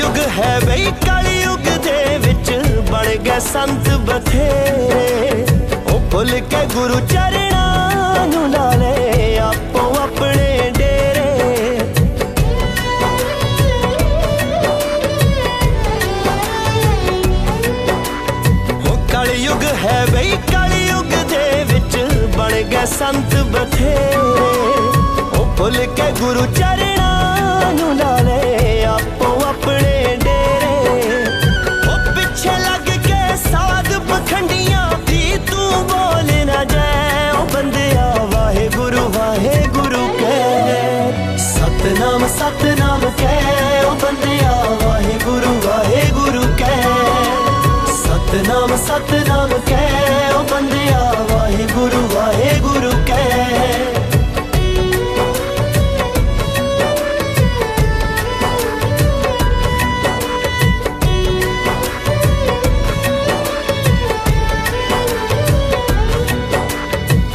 ਉਹ ਕਲਯੁਗ ਹੈ ਬਈ, ਕਲਯੁਗ ਦੇ ਵਿੱਚ ਬਣ ਗਏ ਸੰਤ ਬਥੇਰੇ। ਉਹ ਭੁੱਲ ਕੇ ਗੁਰੂ ਚਰਣਾ ਨੂੰ ਲਾ ਲੈ ਆਪੋ ਆਪਣੇ ਡੇਰੇ। ਉਹ ਕਲਯੁਗ ਹੈ ਬਈ, ਕਲਯੁਗ ਦੇ ਵਿੱਚ ਬਣ ਗਏ ਸੰਤ ਬਥੇਰੇ। ਉਹ ਭੁੱਲ ਕੇ ਗੁਰੂ ਚਰਣਾ ਕਹਿ ਉਹ ਬੰਦਿਆ ਵਾਹਿਗੁਰੂ ਵਾਹਿਗੁਰੂ ਕਹਿ ਸਤਨਾਮ ਸਤਨਾਮ ਕਹਿ ਉਹ ਬੰਦਿਆ ਵਾਹਿਗੁਰੂ ਵਾਹਿਗੁਰੂ ਕਹਿ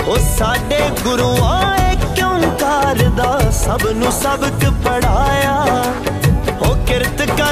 ਉਹ ਸਾਡੇ ਗੁਰੂਆਂ ਏ ਕਿਉਂ ਕਰਦਾ ਸਭ ਨੂੰ ਸਬਕ ਪੜਾਇਆ ਉਹ ਕਿਰਤ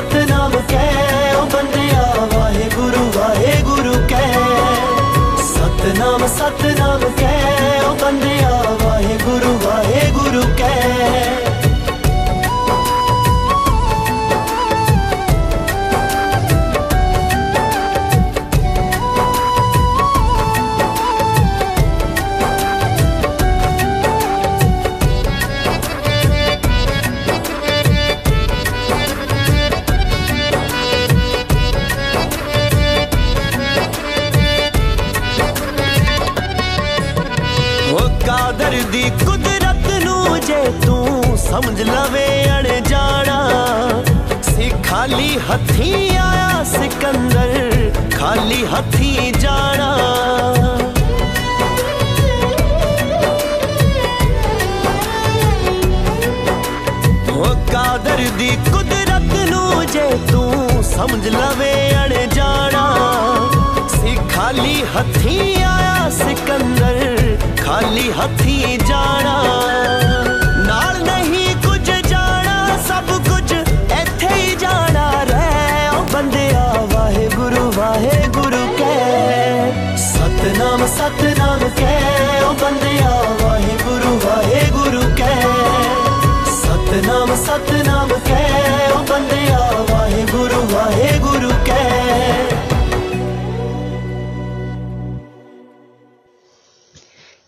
ਸਤਨਾਮ ਸਤਨਾਮ ਕਹਿ ਉਹ ਬੰਦਿਆ ਵਾਹਿਗੁਰੂ ਵਾਹਿਗੁਰੂ ਕਹਿ ਸਤਨਾਮ ਸਤਨਾਮ ਕਹਿ ਉਹ ਬੰਦਿਆ ਵਾਹਿਗੁਰੂ ਵਾਹਿਗੁਰੂ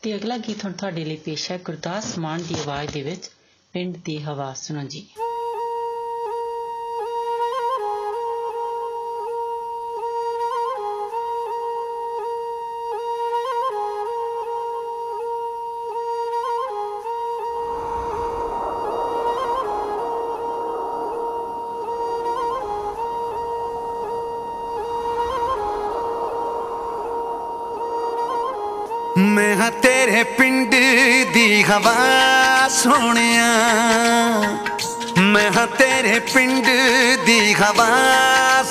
ਤੇ ਅਗਲਾ ਗੀਤ ਹੁਣ ਤੁਹਾਡੇ ਲਈ ਪੇਸ਼ ਹੈ ਗੁਰਦਾਸ ਮਾਨ ਦੀ ਆਵਾਜ਼ ਦੇ ਵਿੱਚ, ਪਿੰਡ ਦੀ ਹਵਾ। ਸੁਣੋ ਜੀ। ਤੇਰੇ ਪਿੰਡ ਦੀ ਹਵਾ ਸੋਹਣਿਆ। ਮੈਂ ਹਾਂ ਤੇਰੇ ਪਿੰਡ ਦੀ ਹਵਾ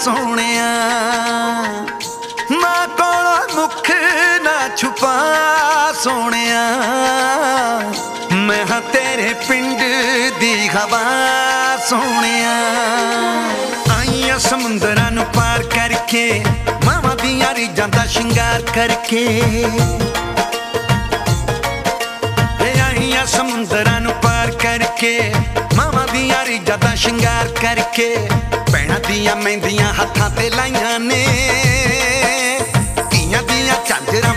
ਸੋਹਣਿਆ। ਨਾ ਕੋਲ ਮੁਖ ਨਾ ਛੁਪਾ ਸੋਹਣਿਆ। ਮੈਂ ਹਾਂ ਤੇਰੇ ਪਿੰਡ ਦੀ ਹਵਾ ਸੋਹਣਿਆ। ਆਈਆਂ ਸਮੁੰਦਰਾਂ ਨੂੰ ਪਾਰ ਕਰਕੇ, ਮਾਵਾਂ ਦੀਆਂ ਰੀਜਾਂ ਦਾ ਸ਼ਿੰਗਾਰ ਕਰਕੇ। ਆਈਆਂ ਸਮੁੰਦਰਾਂ ਨੂੰ ਪਾਰ ਕਰਕੇ, ਮਾਵਾਂ ਦੀਆਂ ਰੀਜਾਂ ਦਾ ਸ਼ਿੰਗਾਰ ਕਰਕੇ, ਭੈਣਾਂ ਦੀਆਂ ਮਹਿੰਦੀਆਂ ਹੱਥਾਂ ਤੇ ਲਾਈਆਂ ਨੇ, ਧੀਆਂ ਦੀਆਂ ਝਾਂਜਰਾਂ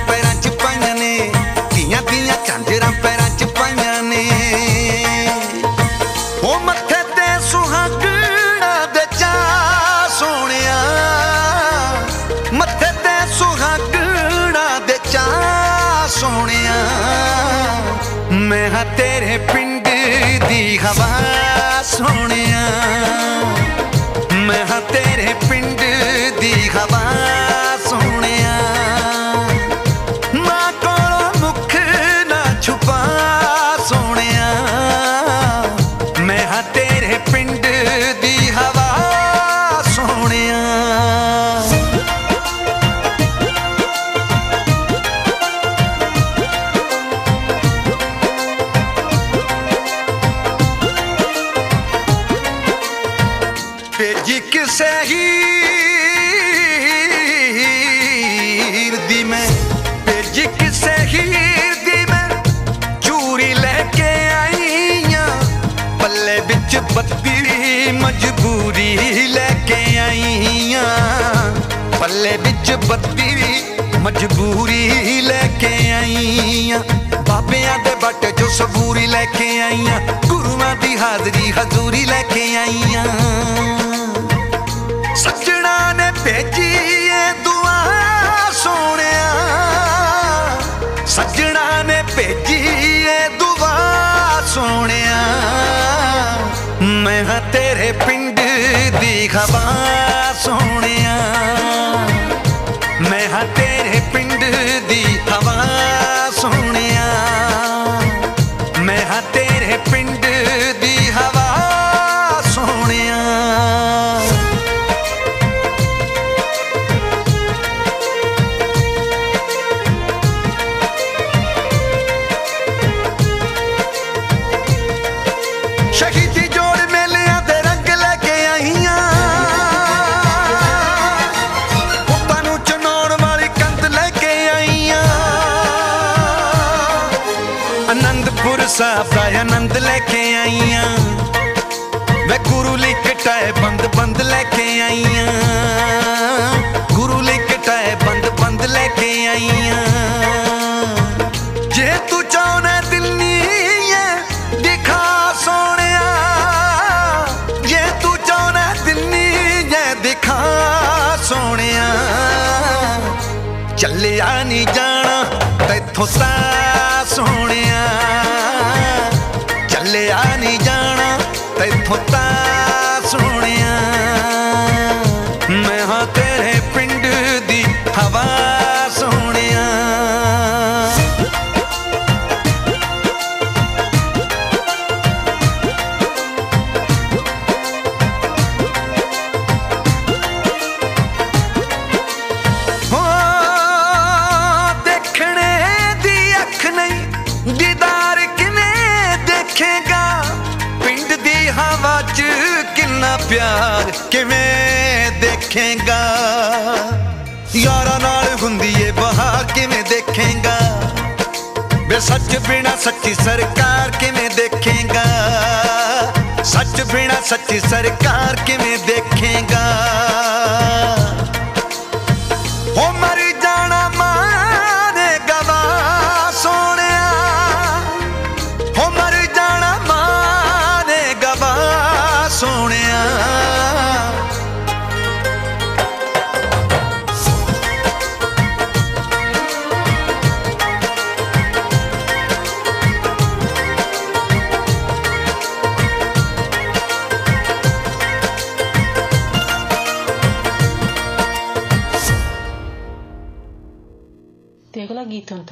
ਸਾਹਿਬ ਦਾ ਆਨੰਦ ਲੈ ਕੇ ਆਈਆਂ। ਵੇ ਗੁਰੂ ਲਈ ਕਟਾਏ ਬੰਦ ਬੰਦ ਲੈ ਕੇ ਆਈਆਂ। ਗੁਰੂ ਲਈ ਕਟਾਏ ਬੰਦ ਬੰਦ ਲੈ ਕੇ ਆਈਆਂ। ਜੇ ਤੂੰ ਚਾਹਣਾ ਦਿਲਨੀ ਹੈ, ਦਿਖਾ ਸੋਹਣਿਆ। ਜੇ ਤੂੰ ਚਾਹਣਾ ਦਿਲਨੀ ਹੈ, ਦਿਖਾ ਸੋਹਣਿਆ। ਚੱਲਿਆ ਨਹੀਂ ਜਾਣਾ, ਤੈਥੋਂ ਤਾਂ ਸੋਹਣਿਆ। ਤੈਥੋਂ ਤਾਂ ਸੋਹਣਿਆ सच बिना सच्ची सरकार किमें देखेगा? सच बिना सच्ची सरकार किमें देखेगा?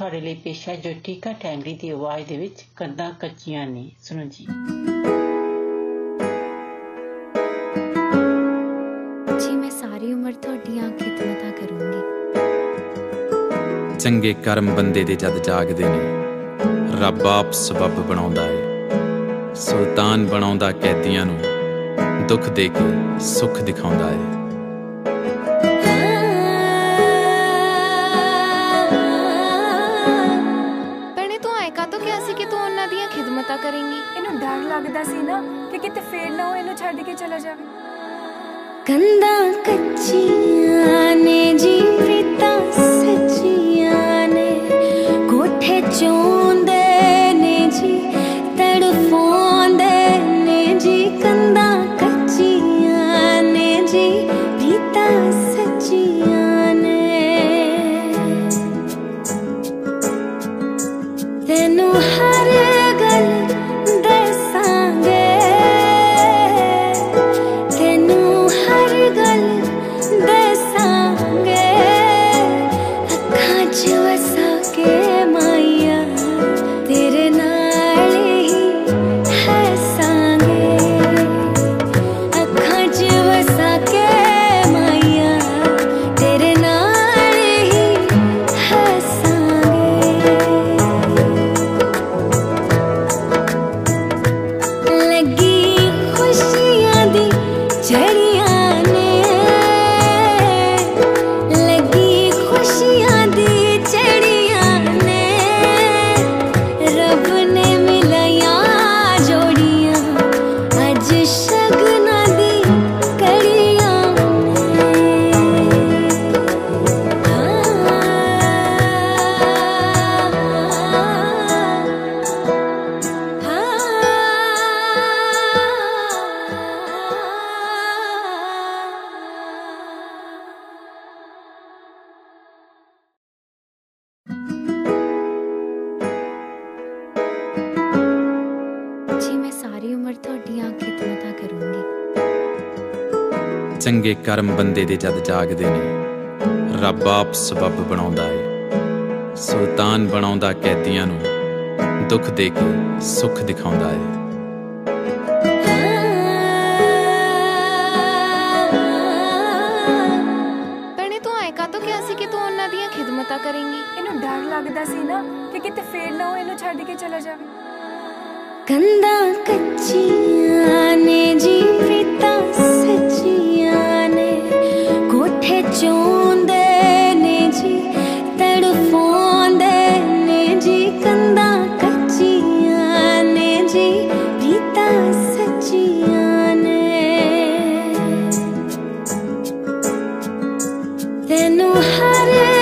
ਤੁਹਾਡੇ ਲਈ ਪੇਸ਼ ਹੈ ਜੋਟਿਕਾ ਟੈਂਗਰੀ ਦੀ ਆਵਾਜ਼ ਦੇ ਵਿੱਚ ਕੰਦਾਂ ਕੱਚੀਆਂ ਨੇ। ਸੁਣੋ ਜੀ। ਜੀ ਮੈਂ ਸਾਰੀ ਉਮਰ ਤੁਹਾਡੀਆਂ ਖਿਦਮਤਾਂ ਕਰੂੰਗੀ। ਚੰਗੇ ਕਰਮ ਬੰਦੇ ਦੇ ਜਦ ਜਾਗਦੇ ਨੇ ਰੱਬ ਆਪ ਸਬਬ ਬਣਾਉਂਦਾ ਏ। ਸੁਲਤਾਨ ਬਣਾਉਂਦਾ ਕੈਦੀਆਂ ਨੂੰ ਦੁੱਖ ਦੇ ਕੇ ਸੁੱਖ ਦਿਖਾਉਂਦਾ ਏ। कंदा कच्चिया ने जीवित सचिया ने कोठे सज्यान ਕਰਮ ਬੰਦੇ ਦੇ ਜਦ ਜਾਗਦੇ ਨੇ, ਰੱਬ ਆਪ ਸਬਬ ਬਣਾਉਂਦਾ ਏ। ਸੁਲਤਾਨ ਬਣਾਉਂਦਾ ਕੈਦੀਆਂ ਨੂੰ, ਦੁੱਖ ਦੇ ਕੇ ਸੁੱਖ ਦਿਖਾਉਂਦਾ ਏ। ਤੈਨੂੰ ਹਰ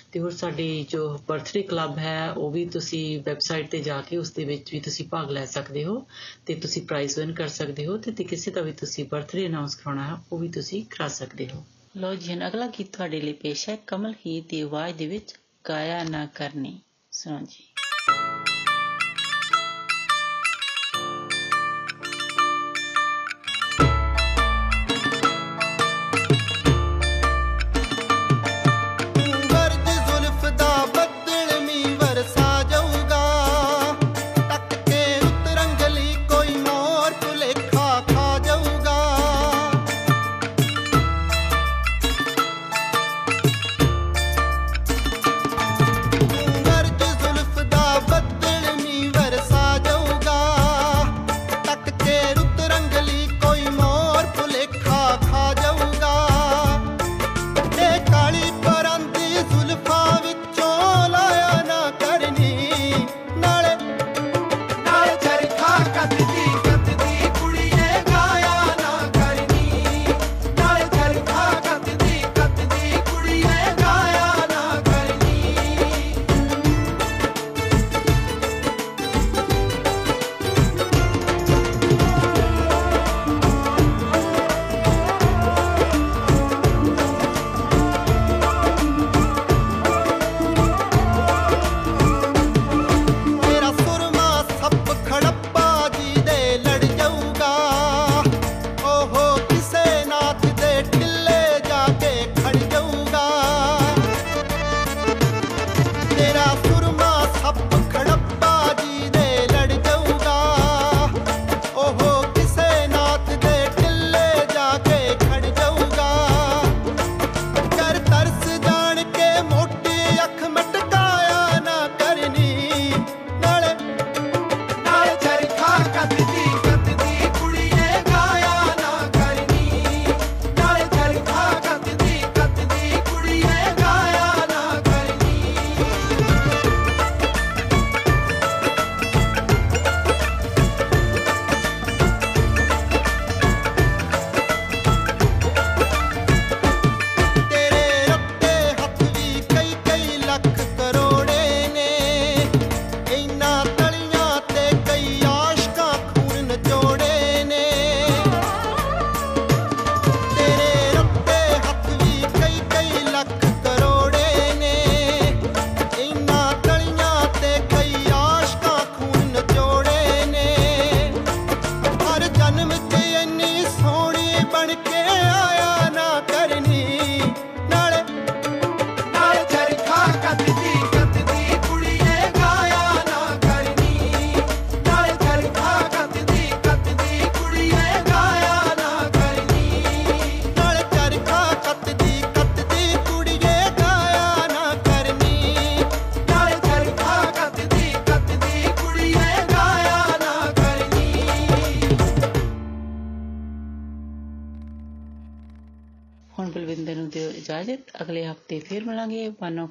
ਤੇ ਹੋਰ ਸਾਡੀ ਜੋ ਬਰਥਡੇ ਕਲੱਬ ਹੈ, ਉਹ ਵੀ ਤੁਸੀਂ ਵੈਬਸਾਈਟ ਤੇ ਜਾ ਕੇ ਉਸ ਦੇ ਵਿੱਚ ਵੀ ਤੁਸੀਂ ਭਾਗ ਲੈ ਸਕਦੇ ਹੋ ਤੇ ਤੁਸੀਂ ਪ੍ਰਾਈਜ਼ ਵਿਨ ਕਰ ਸਕਦੇ ਹੋ ਤੇ ਕਿਸੇ ਦਾ ਵੀ ਤੁਸੀਂ ਬਰਥਡੇ ਅਨਾਉਂਸ ਕਰਾਉਣਾ ਹੈ, ਉਹ ਵੀ ਤੁਸੀਂ ਕਰਾ ਸਕਦੇ ਹੋ। ਲੋ ਜੀ ਅਗਲਾ ਗੀਤ ਤੁਹਾਡੇ ਲਈ ਪੇਸ਼ ਹੈ, ਕਮਲ ਹੀਰ ਦੀ ਆਵਾਜ਼ ਦੇ ਵਿੱਚ, ਗਾਇਆ ਨਾ ਕਰਨੀ। ਸੁਣੋ ਜੀ।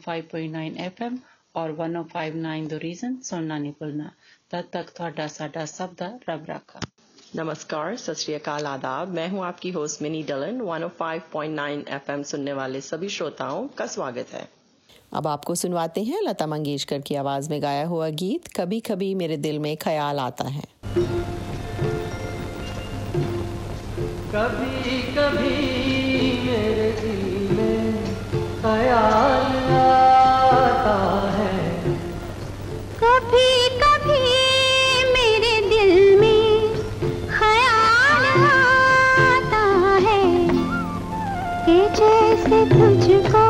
105.9 FM ਔਰ 1059 ਦੋ ਰੀਜ਼ਨ ਸੁਣਨਾ ਨਹੀਂ ਭੁੱਲਣਾ ਤਦ ਤੱਕ ਤੁਹਾਡਾ ਸਾਡਾ ਸਭ ਦਾ ਰੱਬ ਰਾਖਾ नमस्कार सत आदाब। मैं हूँ आपकी होस्ट मिनी डलन 105.9 एफएम सुनने वाले सभी श्रोताओं का स्वागत है। अब आपको सुनवाते हैं लता मंगेशकर की आवाज़ में गाया हुआ गीत कभी कभी मेरे दिल में ख्याल आता है। कभी कभी मेरे दिल में ख्याल से तुझको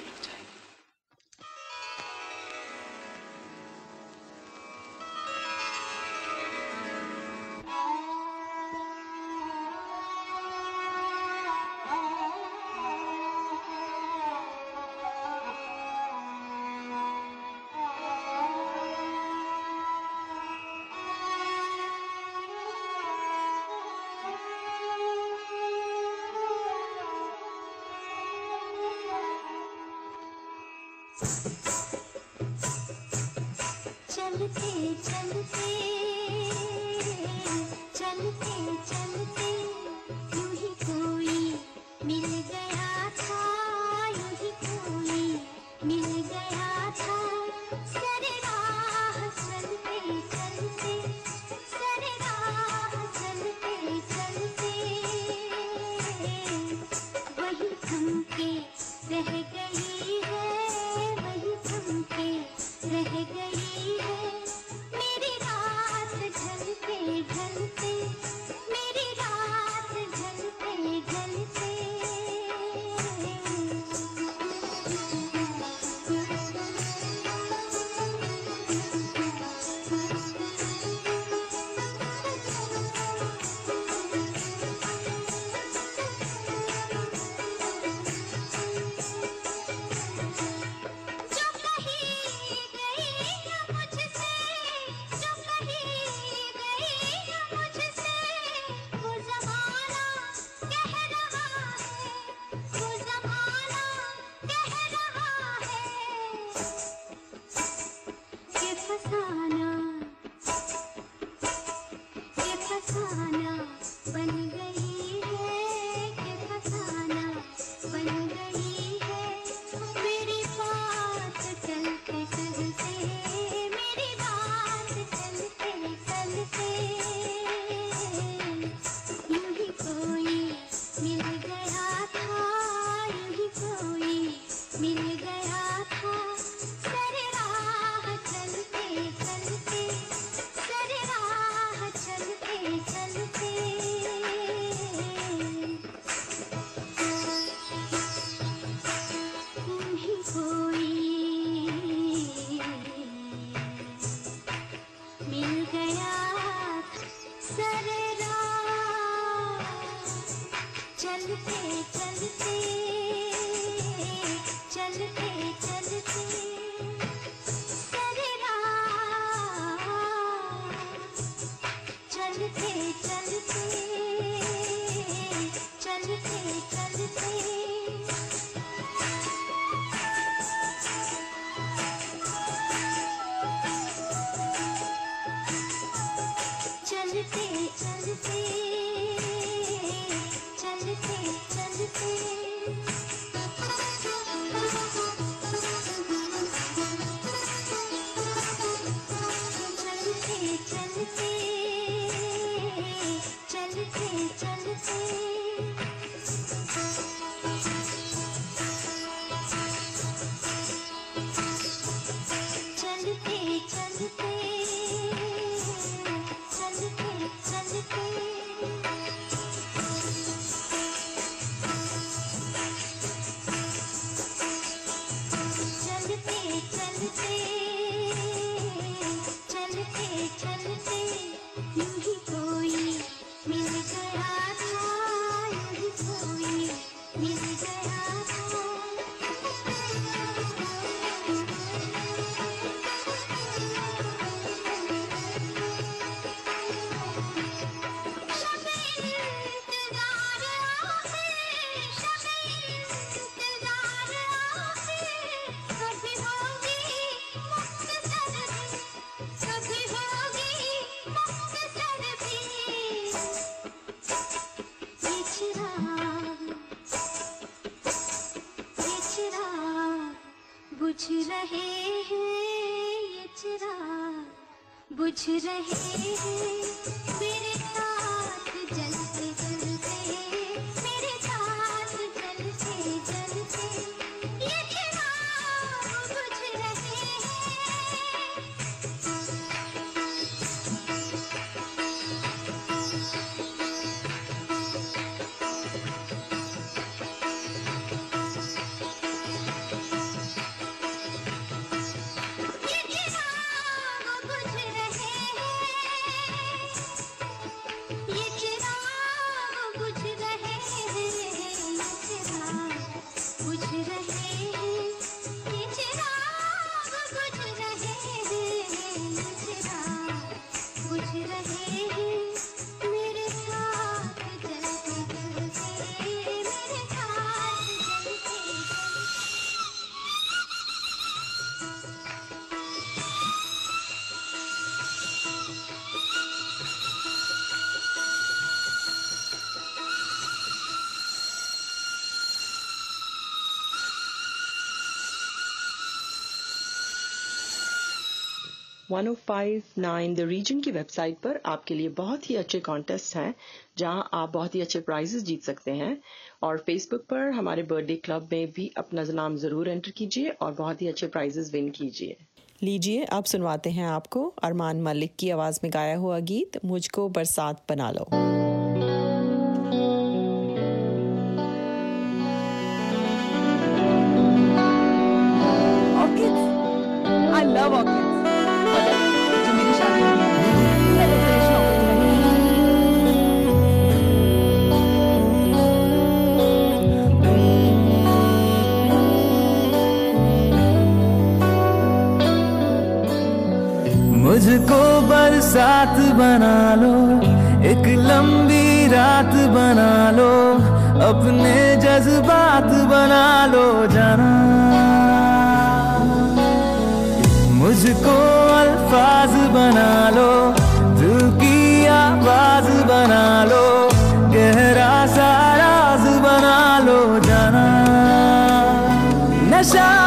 चलते चलते चलते। 1059 द रीजन की वेबसाइट पर आपके लिए बहुत ही अच्छे कॉन्टेस्ट हैं जहाँ आप बहुत ही अच्छे प्राइजेस जीत सकते हैं। और फेसबुक पर हमारे बर्थडे क्लब में भी अपना नाम ज़रूर एंटर कीजिए और बहुत ही अच्छे प्राइजेस विन कीजिए। लीजिए अब सुनवाते हैं आपको अरमान मलिक की आवाज़ में गाया हुआ गीत मुझको बरसात बना लो। I love it. मुझको बरसात बना लो, एक लंबी रात बना लो, अपने जज्बात बना लो जाना। मुझको अल्फाज बना लो, दिल की आवाज़ बना लो, गहरा सा राज बना लो जाना। नशा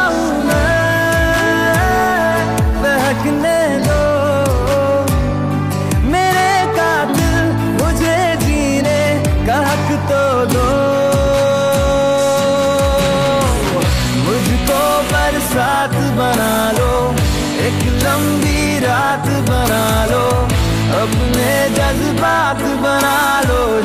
रात बना लो अपने जज्बात बना लो।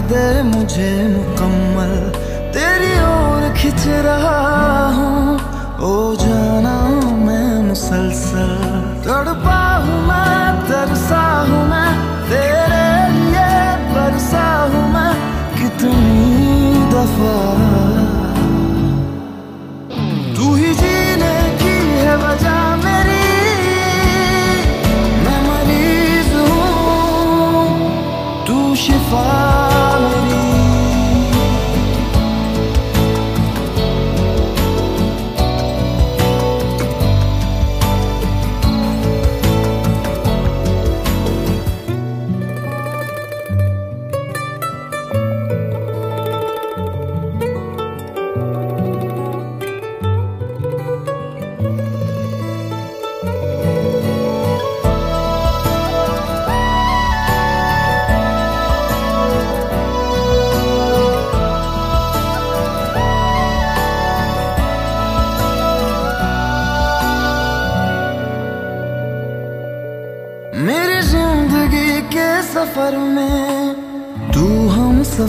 दे मुझे मुकम्मल। तेरी ओर खिंच रहा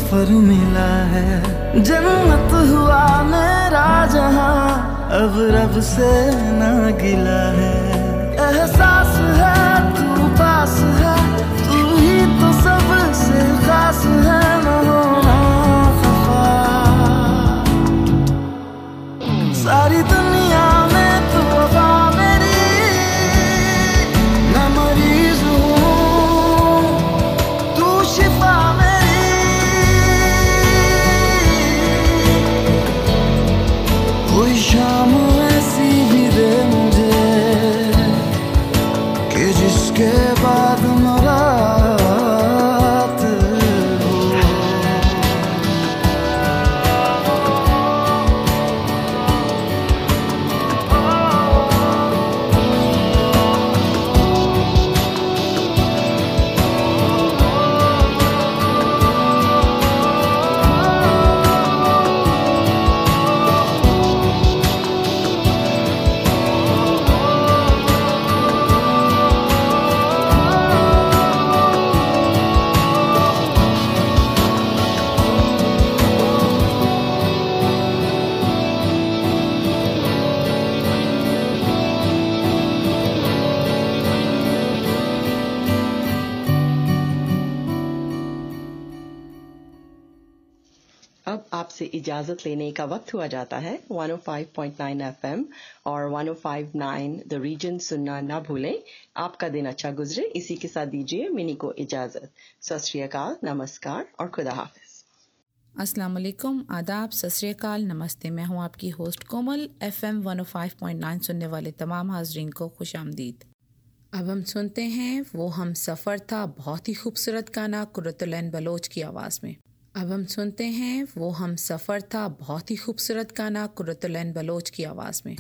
सफ़र मिला है। जन्नत हुआ मेरा जहाँ, अब रब से ना गिला है। एहसास है, तू पास है, तू ही तो सबसे खास है। का वक्त हुआ जाता है 105.9 एफएम और 105.9 द रीजन सुनना ना भूलें। आपका दिन अच्छा गुजरे। इसी के साथ दीजिए मिनी को इजाज़त। सत नमस्कार और खुदा हाफिज। अस्सलाम वालेकुम आदाब, सत नमस्ते। मैं हूँ आपकी होस्ट कोमल। एफएम 105.9 सुनने वाले तमाम हाजरीन को खुश आमदीद। अब हम सुनते हैं, वो हम सफ़र था बहुत ही खूबसूरत गाना कुरतुलैन बलोच की आवाज़ में। अब हम सुनते हैं, वो हम सफ़र था, बहुत ही खूबसूरत गाना, कुरतुलैन बलोच की आवाज़ में।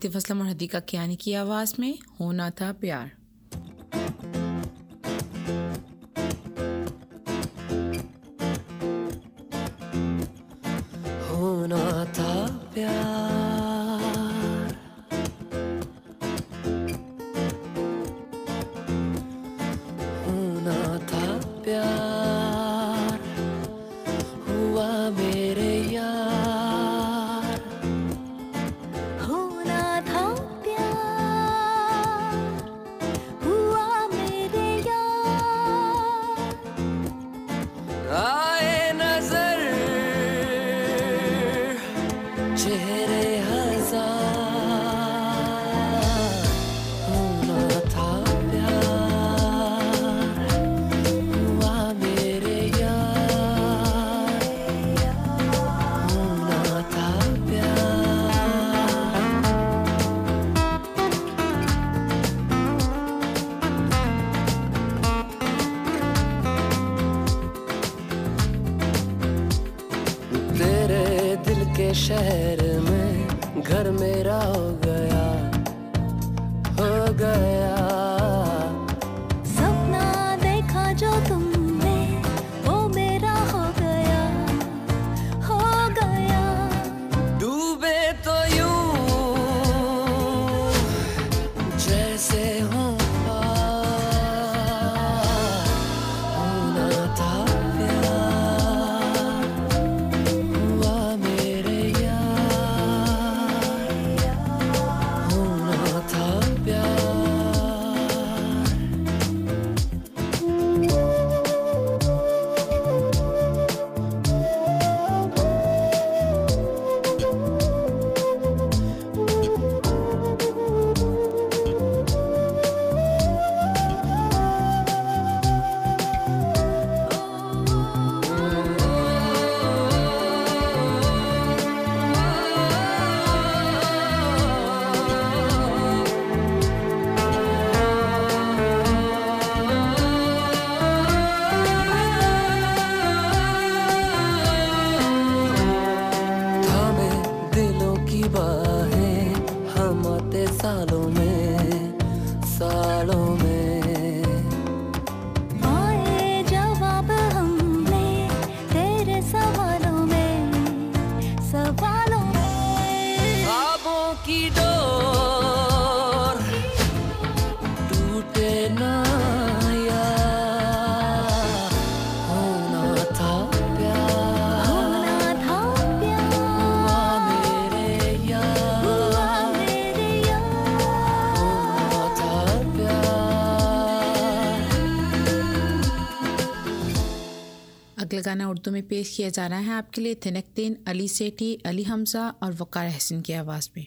आतिफ असलम और हदीका कियानी की आवाज़ में? होना था प्यार। उर्दू में पेश किया जा रहा है आपके लिए थिनकतीन अली सेठी अली हमजा और वक़ार हसन की आवाज़ में।